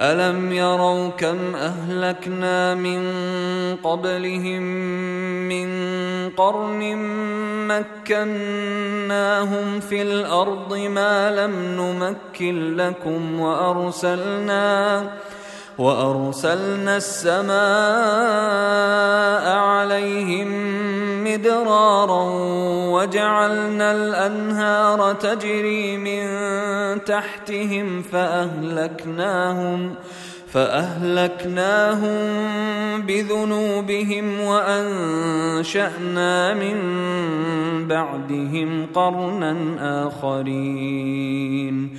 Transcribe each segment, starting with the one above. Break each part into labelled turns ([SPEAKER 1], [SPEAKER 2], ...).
[SPEAKER 1] ألم يروا كم أهلكنا من قبلهم من قرن مكناهم في الأرض ما لم نمكن لكم وأرسلنا ۖ وارسلنا السماء عليهم مدرارا وجعلنا الانهار تجري من تحتهم فاهلكناهم فاهلكناهم بذنوبهم وانشانا من بعدهم قرنا اخرين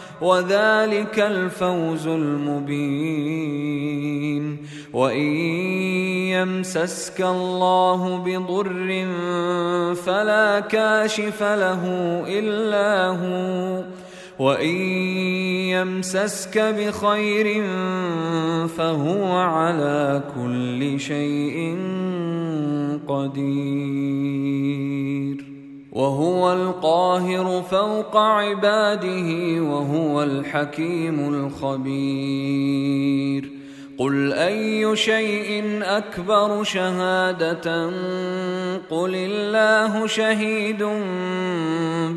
[SPEAKER 1] وذلك الفوز المبين وإن يمسسك الله بضر فلا كاشف له إلا هو وإن يمسسك بخير فهو على كل شيء قدير وهو القاهر فوق عباده وهو الحكيم الخبير قل اي شيء اكبر شهاده قل الله شهيد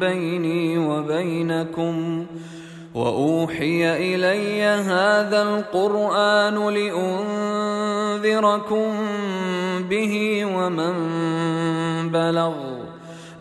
[SPEAKER 1] بيني وبينكم واوحي الي هذا القران لانذركم به ومن بلغ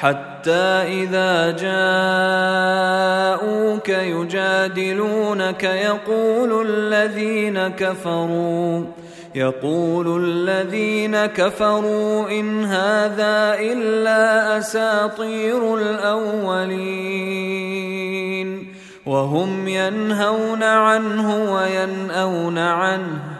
[SPEAKER 1] حتى إذا جاءوك يجادلونك يقول الذين كفروا يقول الذين كفروا إن هذا إلا أساطير الأولين وهم ينهون عنه وينأون عنه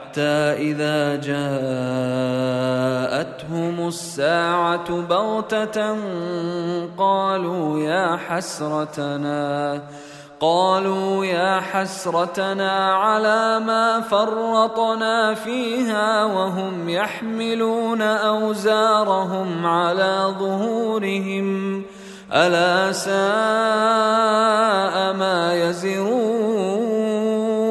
[SPEAKER 1] حتى إذا جاءتهم الساعة بغتة قالوا يا حسرتنا قالوا يا حسرتنا على ما فرطنا فيها وهم يحملون أوزارهم على ظهورهم ألا ساء ما يزرون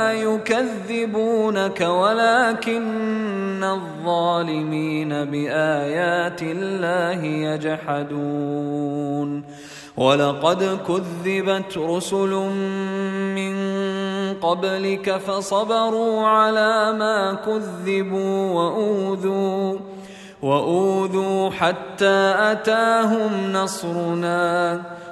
[SPEAKER 1] يكذبونك ولكن الظالمين بايات الله يجحدون ولقد كذبت رسل من قبلك فصبروا على ما كذبوا واوذوا واوذوا حتى اتاهم نصرنا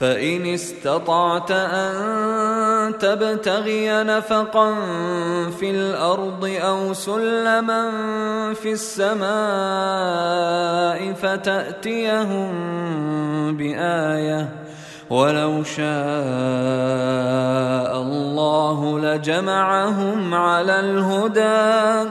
[SPEAKER 1] فإن استطعت أن تبتغي نفقا في الأرض أو سلما في السماء فتأتيهم بآية ولو شاء الله لجمعهم على الهدى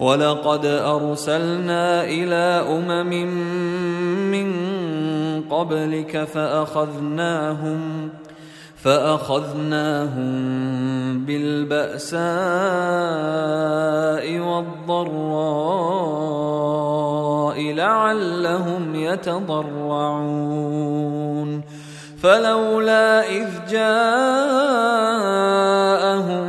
[SPEAKER 1] ولقد أرسلنا إلى أمم من قبلك فأخذناهم فأخذناهم بالبأساء والضراء لعلهم يتضرعون فلولا إذ جاءهم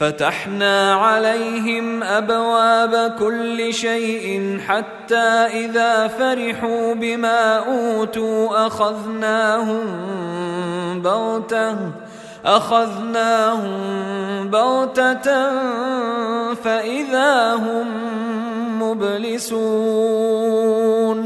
[SPEAKER 1] فتحنا عليهم ابواب كل شيء حتى اذا فرحوا بما اوتوا اخذناهم بغته اخذناهم بغته فاذا هم مبلسون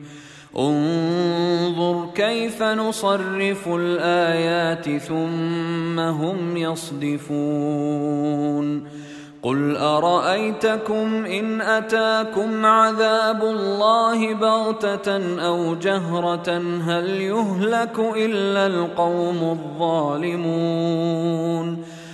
[SPEAKER 1] انظر كيف نصرف الايات ثم هم يصدفون قل ارايتكم ان اتاكم عذاب الله بغته او جهره هل يهلك الا القوم الظالمون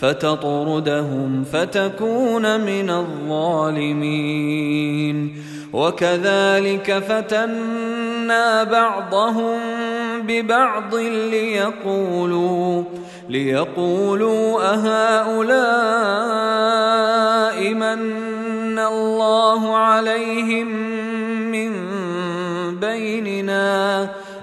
[SPEAKER 1] فتطردهم فتكون من الظالمين وكذلك فتنا بعضهم ببعض ليقولوا ليقولوا أهؤلاء من الله عليهم من بيننا ۖ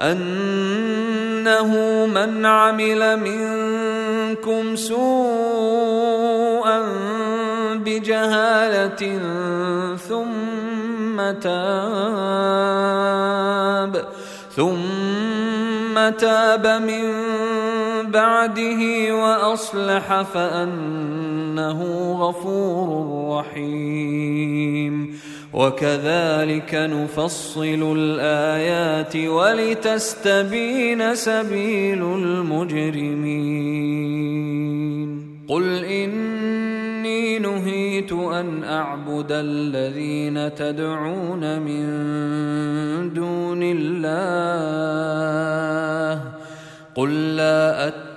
[SPEAKER 1] انه من عمل منكم سوءا بجهاله ثم تاب ثم تاب من بعده واصلح فانه غفور رحيم وكذلك نفصل الآيات ولتستبين سبيل المجرمين قل إني نهيت أن أعبد الذين تدعون من دون الله قل لا أتبع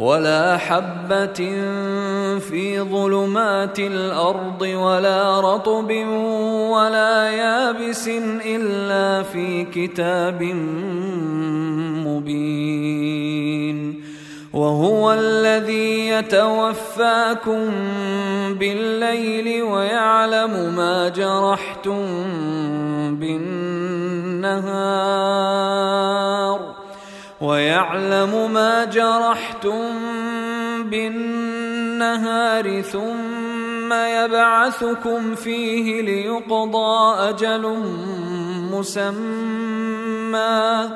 [SPEAKER 1] ولا حبة في ظلمات الأرض ولا رطب ولا يابس إلا في كتاب مبين وهو الذي يتوفاكم بالليل ويعلم ما جرحتم بالنهار ويعلم ما جرحتم بالنهار ثم يبعثكم فيه ليقضى اجل مسمى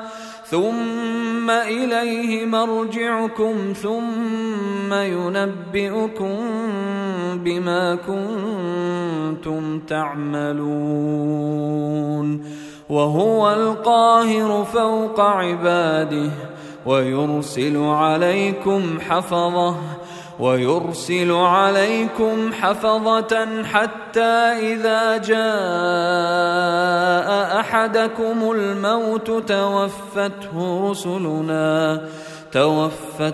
[SPEAKER 1] ثم اليه مرجعكم ثم ينبئكم بما كنتم تعملون وهو القاهر فوق عباده ويرسل عليكم حفظه ويرسل عليكم حفظة حتى إذا جاء أحدكم الموت توفته رسلنا توفته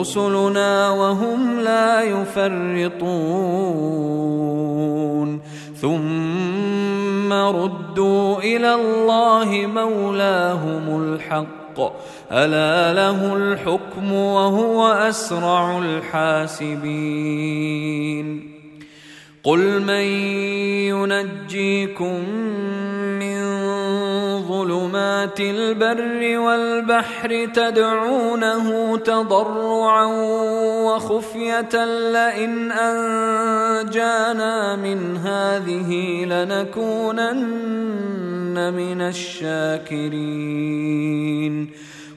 [SPEAKER 1] رسلنا وهم لا يفرطون ثم ردوا الى الله مولاهم الحق الا له الحكم وهو اسرع الحاسبين قل من ينجيكم من ظلمات البر والبحر تدعونه تضرعا وخفيه لئن انجانا من هذه لنكونن من الشاكرين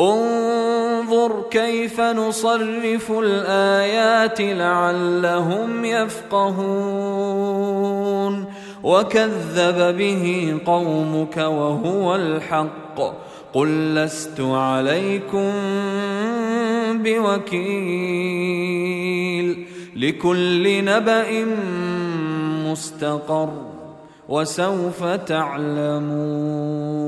[SPEAKER 1] انظر كيف نصرف الايات لعلهم يفقهون وكذب به قومك وهو الحق قل لست عليكم بوكيل لكل نبأ مستقر وسوف تعلمون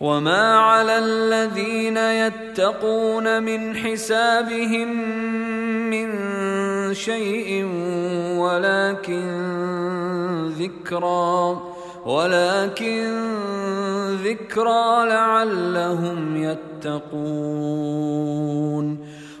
[SPEAKER 1] وما على الذين يتقون من حسابهم من شيء ولكن ذكرى ولكن ذكرى لعلهم يتقون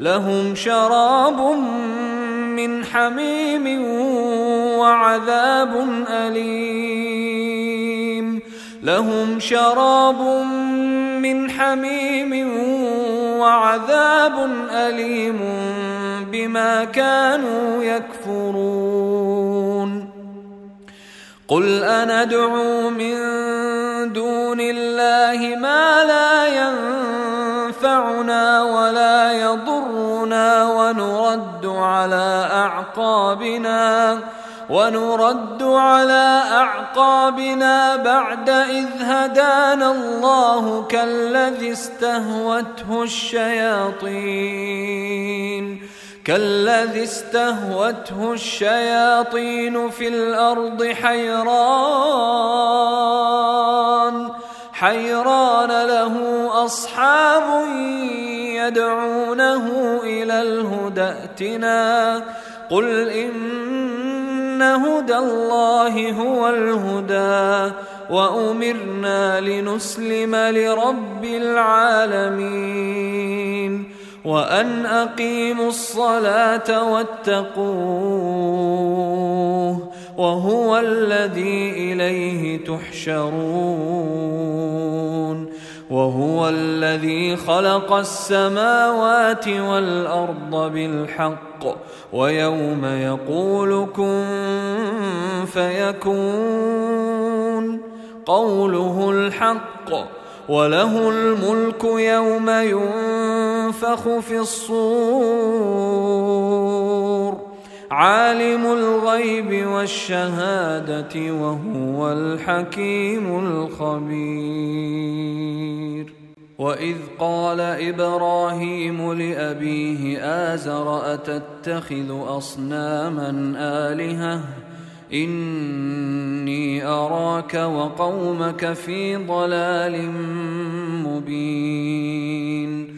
[SPEAKER 1] لهم شراب من حميم وعذاب أليم لهم شراب من حميم وعذاب أليم بما كانوا يكفرون قل أندعو من دون الله ما لا ينفع ينفعنا ولا يضرنا ونرد على أعقابنا ونرد على أعقابنا بعد إذ هدانا الله كالذي استهوته الشياطين كالذي استهوته الشياطين في الأرض حيران حيران له أصحاب يدعونه إلى الهدى ائتنا قل إن هدى الله هو الهدى وأمرنا لنسلم لرب العالمين وأن أقيموا الصلاة واتقوه وهو الذي إليه تحشرون وهو الذي خلق السماوات والأرض بالحق ويوم يقول كن فيكون قوله الحق وله الملك يوم ينفخ في الصور عالم الغيب والشهادة وهو الحكيم الخبير وإذ قال إبراهيم لأبيه آزر أتتخذ أصناما آلهة إني أراك وقومك في ضلال مبين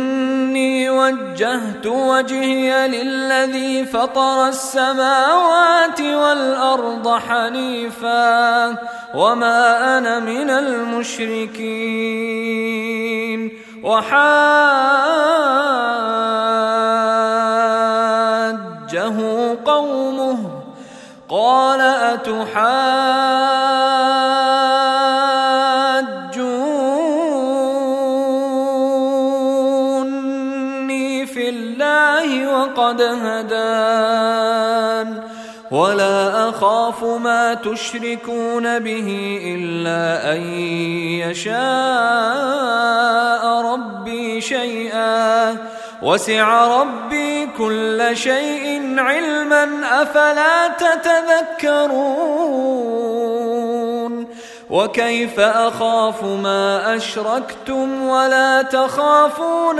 [SPEAKER 1] إني وجهت وجهي للذي فطر السماوات والأرض حنيفا وما أنا من المشركين وحاجه قومه قال أتحاجه قد هدان ولا اخاف ما تشركون به الا ان يشاء ربي شيئا وسع ربي كل شيء علما افلا تتذكرون وكيف اخاف ما اشركتم ولا تخافون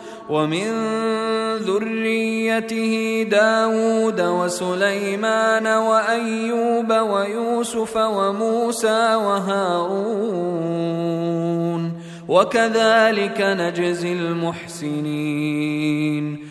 [SPEAKER 1] ومن ذريته داود وسليمان وأيوب ويوسف وموسى وهارون وكذلك نجزي المحسنين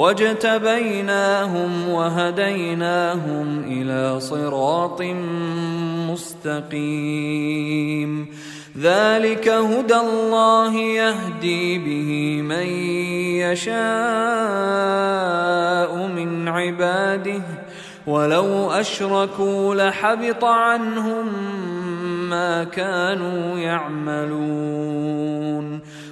[SPEAKER 1] واجتبيناهم وهديناهم الى صراط مستقيم ذلك هدى الله يهدي به من يشاء من عباده ولو اشركوا لحبط عنهم ما كانوا يعملون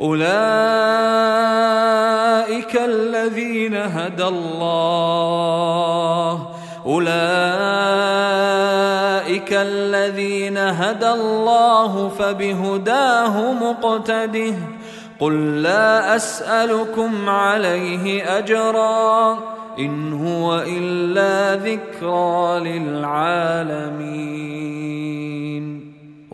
[SPEAKER 1] أولئك الذين هدى الله أولئك الذين هدى الله فبهداه مقتده قل لا أسألكم عليه أجرا إن هو إلا ذكرى للعالمين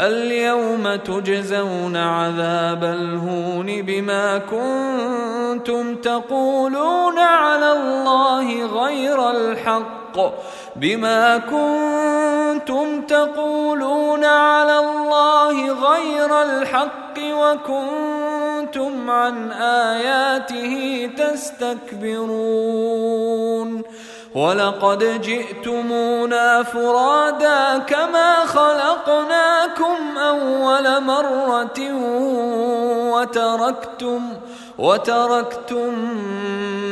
[SPEAKER 1] اليوم تجزون عذاب الهون بما كنتم تقولون على الله غير الحق بما كنتم تقولون على الله غير الحق وكنتم عن آياته تستكبرون ولقد جئتمونا فرادا كما خلقناكم أول مرة وتركتم وتركتم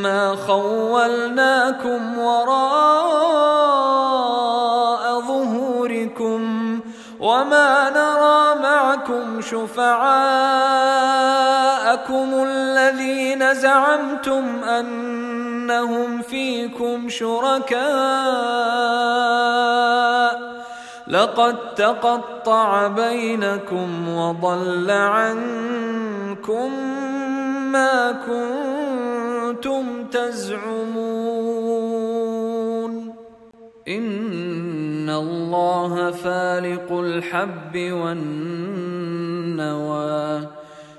[SPEAKER 1] ما خولناكم وراء ظهوركم وما نرى معكم شفعاءكم الذين زعمتم أن أنهم فيكم شركاء لقد تقطع بينكم وضل عنكم ما كنتم تزعمون إن الله فالق الحب والنوى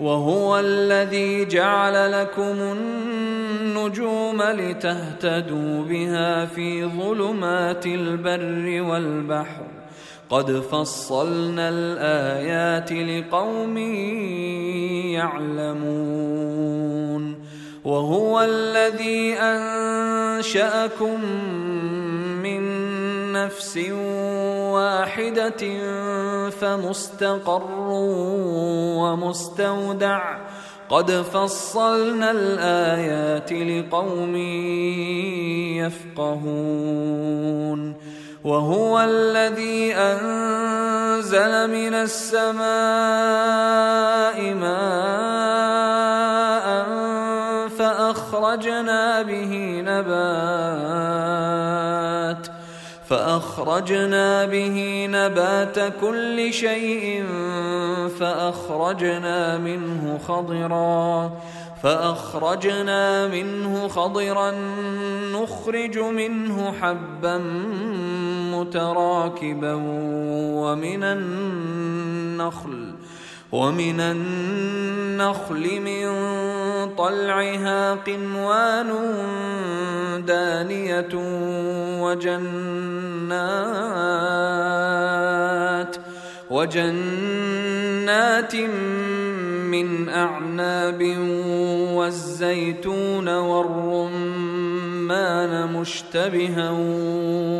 [SPEAKER 1] وهو الذي جعل لكم النجوم لتهتدوا بها في ظلمات البر والبحر قد فصلنا الايات لقوم يعلمون وهو الذي انشاكم من نفس واحدة فمستقر ومستودع قد فصلنا الآيات لقوم يفقهون وهو الذي أنزل من السماء ماء فأخرجنا به نبات فأخرجنا به نبات كل شيء فأخرجنا منه خضرا فأخرجنا منه خضرا نخرج منه حبا متراكبا ومن النخل ۖ ومن النخل من طلعها قنوان دانية وجنات وجنات من أعناب والزيتون والرمان مشتبها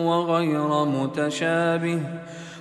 [SPEAKER 1] وغير متشابه ۖ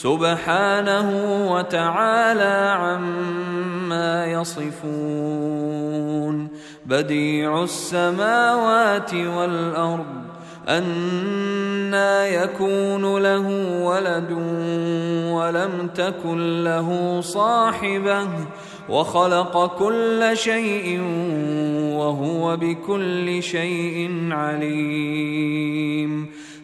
[SPEAKER 1] سبحانه وتعالى عما يصفون بديع السماوات والارض أنا يكون له ولد ولم تكن له صاحبه وخلق كل شيء وهو بكل شيء عليم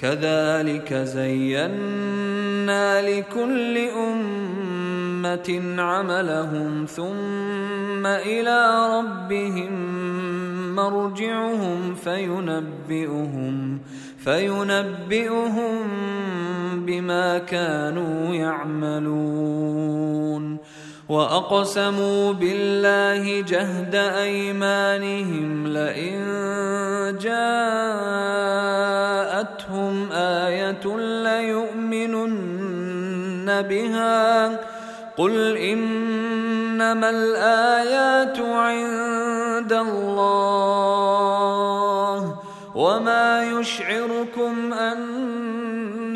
[SPEAKER 1] كذلك زينا لكل أمة عملهم ثم إلى ربهم مرجعهم فينبئهم فينبئهم بما كانوا يعملون واقسموا بالله جهد ايمانهم لئن جاءتهم ايه ليؤمنن بها قل انما الايات عند الله وما يشعركم ان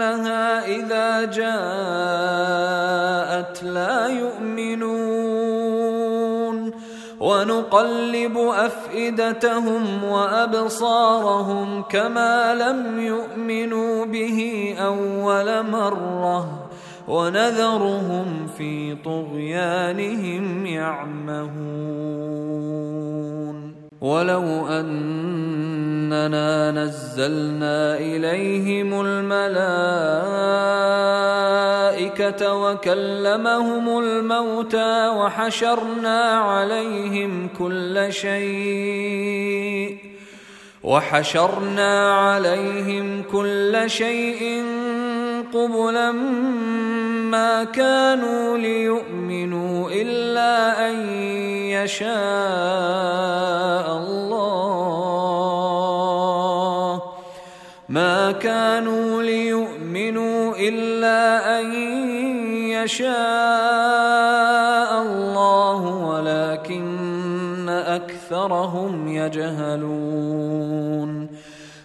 [SPEAKER 1] انها اذا جاءت لا يؤمنون ونقلب افئدتهم وابصارهم كما لم يؤمنوا به اول مره ونذرهم في طغيانهم يعمهون ولو أننا نزلنا إليهم الملائكة وكلمهم الموتى وحشرنا عليهم كل شيء وحشرنا عليهم كل شيء قبلا ما كانوا ليؤمنوا إلا أن يشاء الله ما كانوا ليؤمنوا إلا أن يشاء الله ولكن أكثرهم يجهلون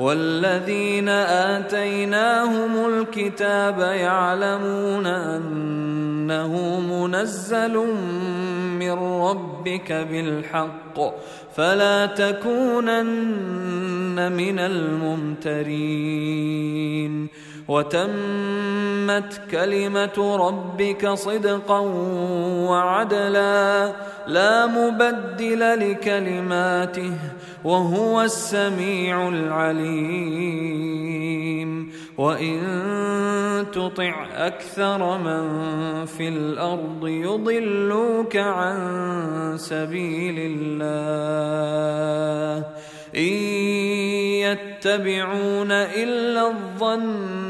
[SPEAKER 1] والذين آتيناهم الكتاب يعلمون أنه منزل من ربك بالحق فلا تكونن من الممترين وتمت كلمه ربك صدقا وعدلا لا مبدل لكلماته وهو السميع العليم وان تطع اكثر من في الارض يضلوك عن سبيل الله ان يتبعون الا الظن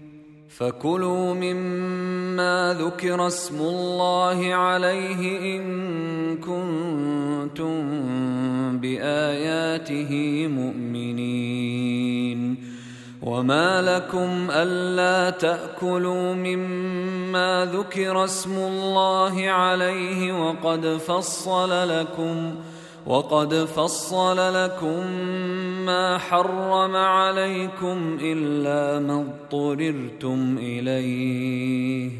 [SPEAKER 1] فكلوا مما ذكر اسم الله عليه إن كنتم بآياته مؤمنين وما لكم ألا تأكلوا مما ذكر اسم الله عليه وقد فصل لكم ۖ وقد فصل لكم ما حرم عليكم إلا ما اضطررتم إليه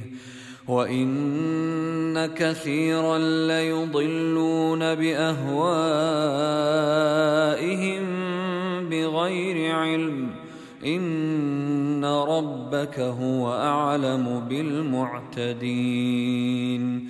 [SPEAKER 1] وإن كثيرا ليضلون بأهوائهم بغير علم إن ربك هو أعلم بالمعتدين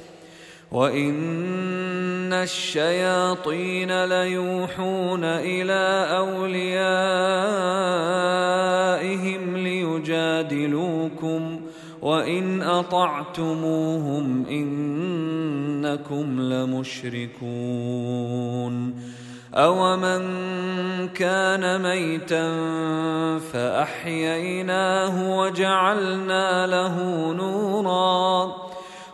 [SPEAKER 1] وان الشياطين ليوحون الى اوليائهم ليجادلوكم وان اطعتموهم انكم لمشركون أومن كان ميتا فأحييناه وجعلنا له نوراً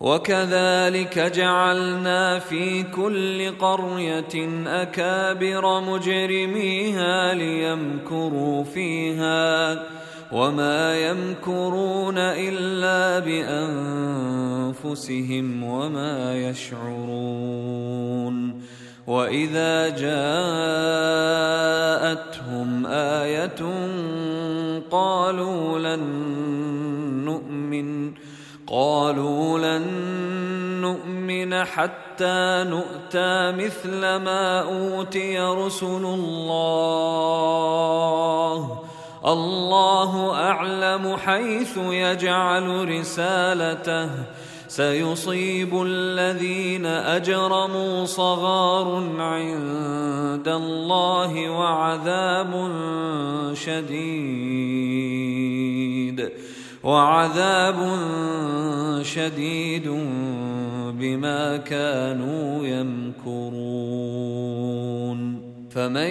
[SPEAKER 1] وكذلك جعلنا في كل قرية أكابر مجرميها ليمكروا فيها وما يمكرون إلا بأنفسهم وما يشعرون وإذا جاءتهم آية قالوا لن نؤمن ۖ قالوا لن نؤمن حتى نؤتى مثل ما اوتي رسل الله الله اعلم حيث يجعل رسالته سيصيب الذين اجرموا صغار عند الله وعذاب شديد وعذاب شديد بما كانوا يمكرون فمن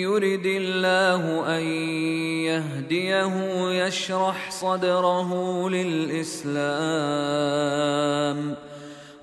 [SPEAKER 1] يرد الله ان يهديه يشرح صدره للاسلام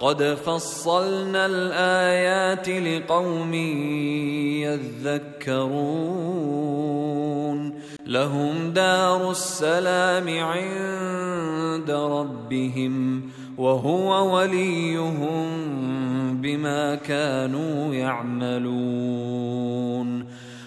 [SPEAKER 1] قد فصلنا الايات لقوم يذكرون لهم دار السلام عند ربهم وهو وليهم بما كانوا يعملون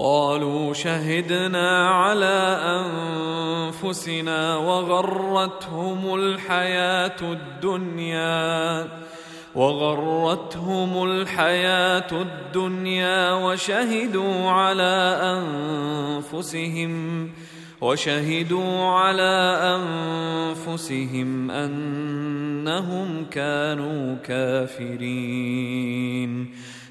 [SPEAKER 1] قالوا شهدنا على انفسنا وغرتهم الحياه الدنيا وغرتهم الحياه الدنيا وشهدوا على انفسهم وشهدوا على انفسهم انهم كانوا كافرين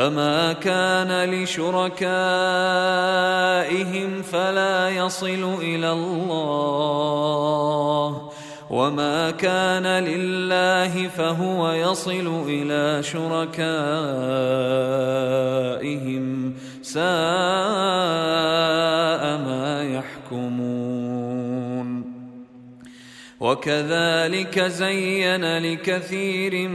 [SPEAKER 1] فما كان لشركائهم فلا يصل الى الله وما كان لله فهو يصل الى شركائهم ساء ما يحكمون وكذلك زين لكثير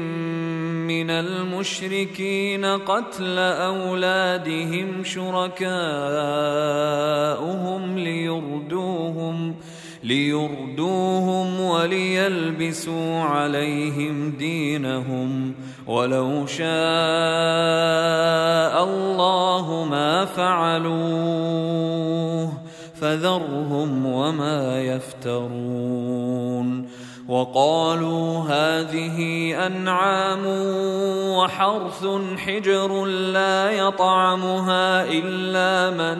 [SPEAKER 1] من المشركين قتل اولادهم شركاءهم ليردوهم ليردوهم وليلبسوا عليهم دينهم ولو شاء الله ما فعلوه فذرهم وما يفترون وقالوا هذه انعام وحرث حجر لا يطعمها الا من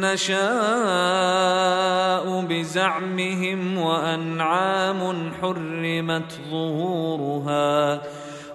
[SPEAKER 1] نشاء بزعمهم وانعام حرمت ظهورها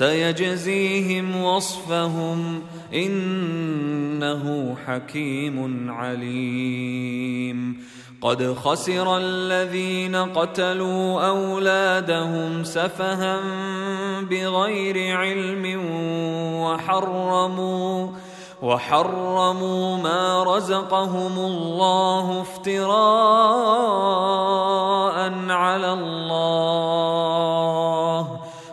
[SPEAKER 1] سيجزيهم وصفهم انه حكيم عليم قد خسر الذين قتلوا اولادهم سفها بغير علم وحرموا وحرموا ما رزقهم الله افتراء على الله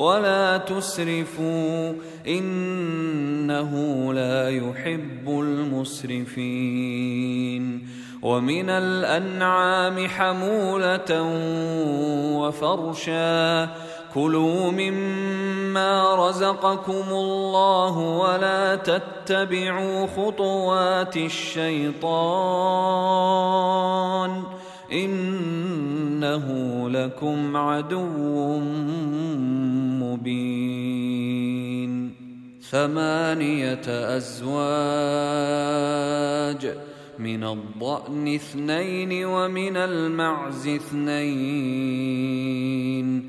[SPEAKER 1] ولا تسرفوا إنه لا يحب المسرفين ومن الأنعام حمولة وفرشا كلوا مما رزقكم الله ولا تتبعوا خطوات الشيطان ۖ إنه لكم عدو مبين ثمانية أزواج من الضأن اثنين ومن المعز اثنين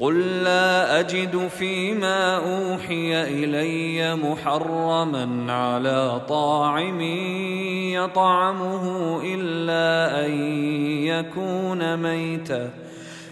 [SPEAKER 1] قل لا أجد فيما أوحي إلي محرما على طاعم يطعمه إلا أن يكون ميتاً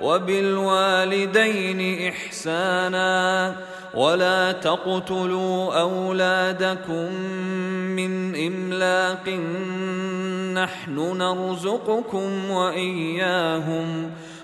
[SPEAKER 1] وبالوالدين إحسانا ولا تقتلوا أولادكم من إملاق نحن نرزقكم وإياهم ۖ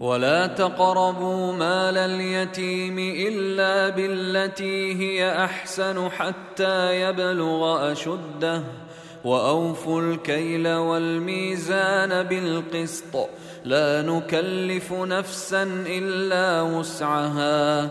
[SPEAKER 1] ولا تقربوا مال اليتيم الا بالتي هي احسن حتى يبلغ اشده واوفوا الكيل والميزان بالقسط لا نكلف نفسا الا وسعها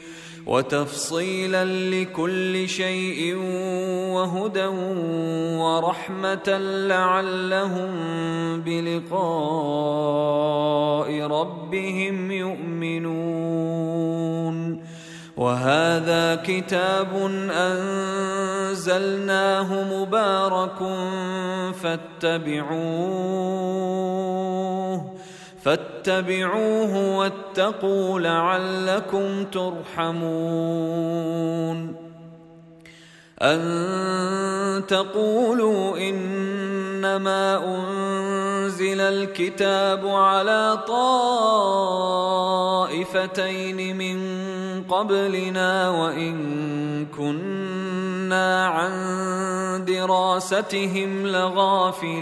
[SPEAKER 1] وتفصيلا لكل شيء وهدى ورحمه لعلهم بلقاء ربهم يؤمنون وهذا كتاب انزلناه مبارك فاتبعوه فاتبعوه واتقوا لعلكم ترحمون ان تقولوا انما انزل الكتاب على طائفتين من قبلنا وان كنا عن دراستهم لغافلين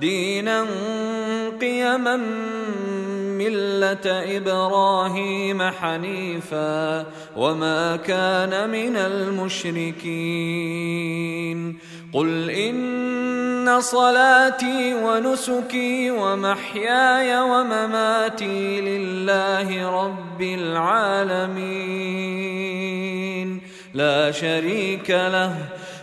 [SPEAKER 1] دينا قيما مله ابراهيم حنيفا وما كان من المشركين قل ان صلاتي ونسكي ومحياي ومماتي لله رب العالمين لا شريك له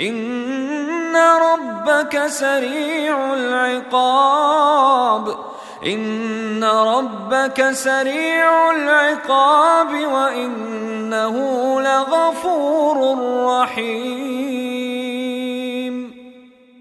[SPEAKER 1] إن ربك سريع العقاب إن ربك سريع العقاب وإنه لغفور رحيم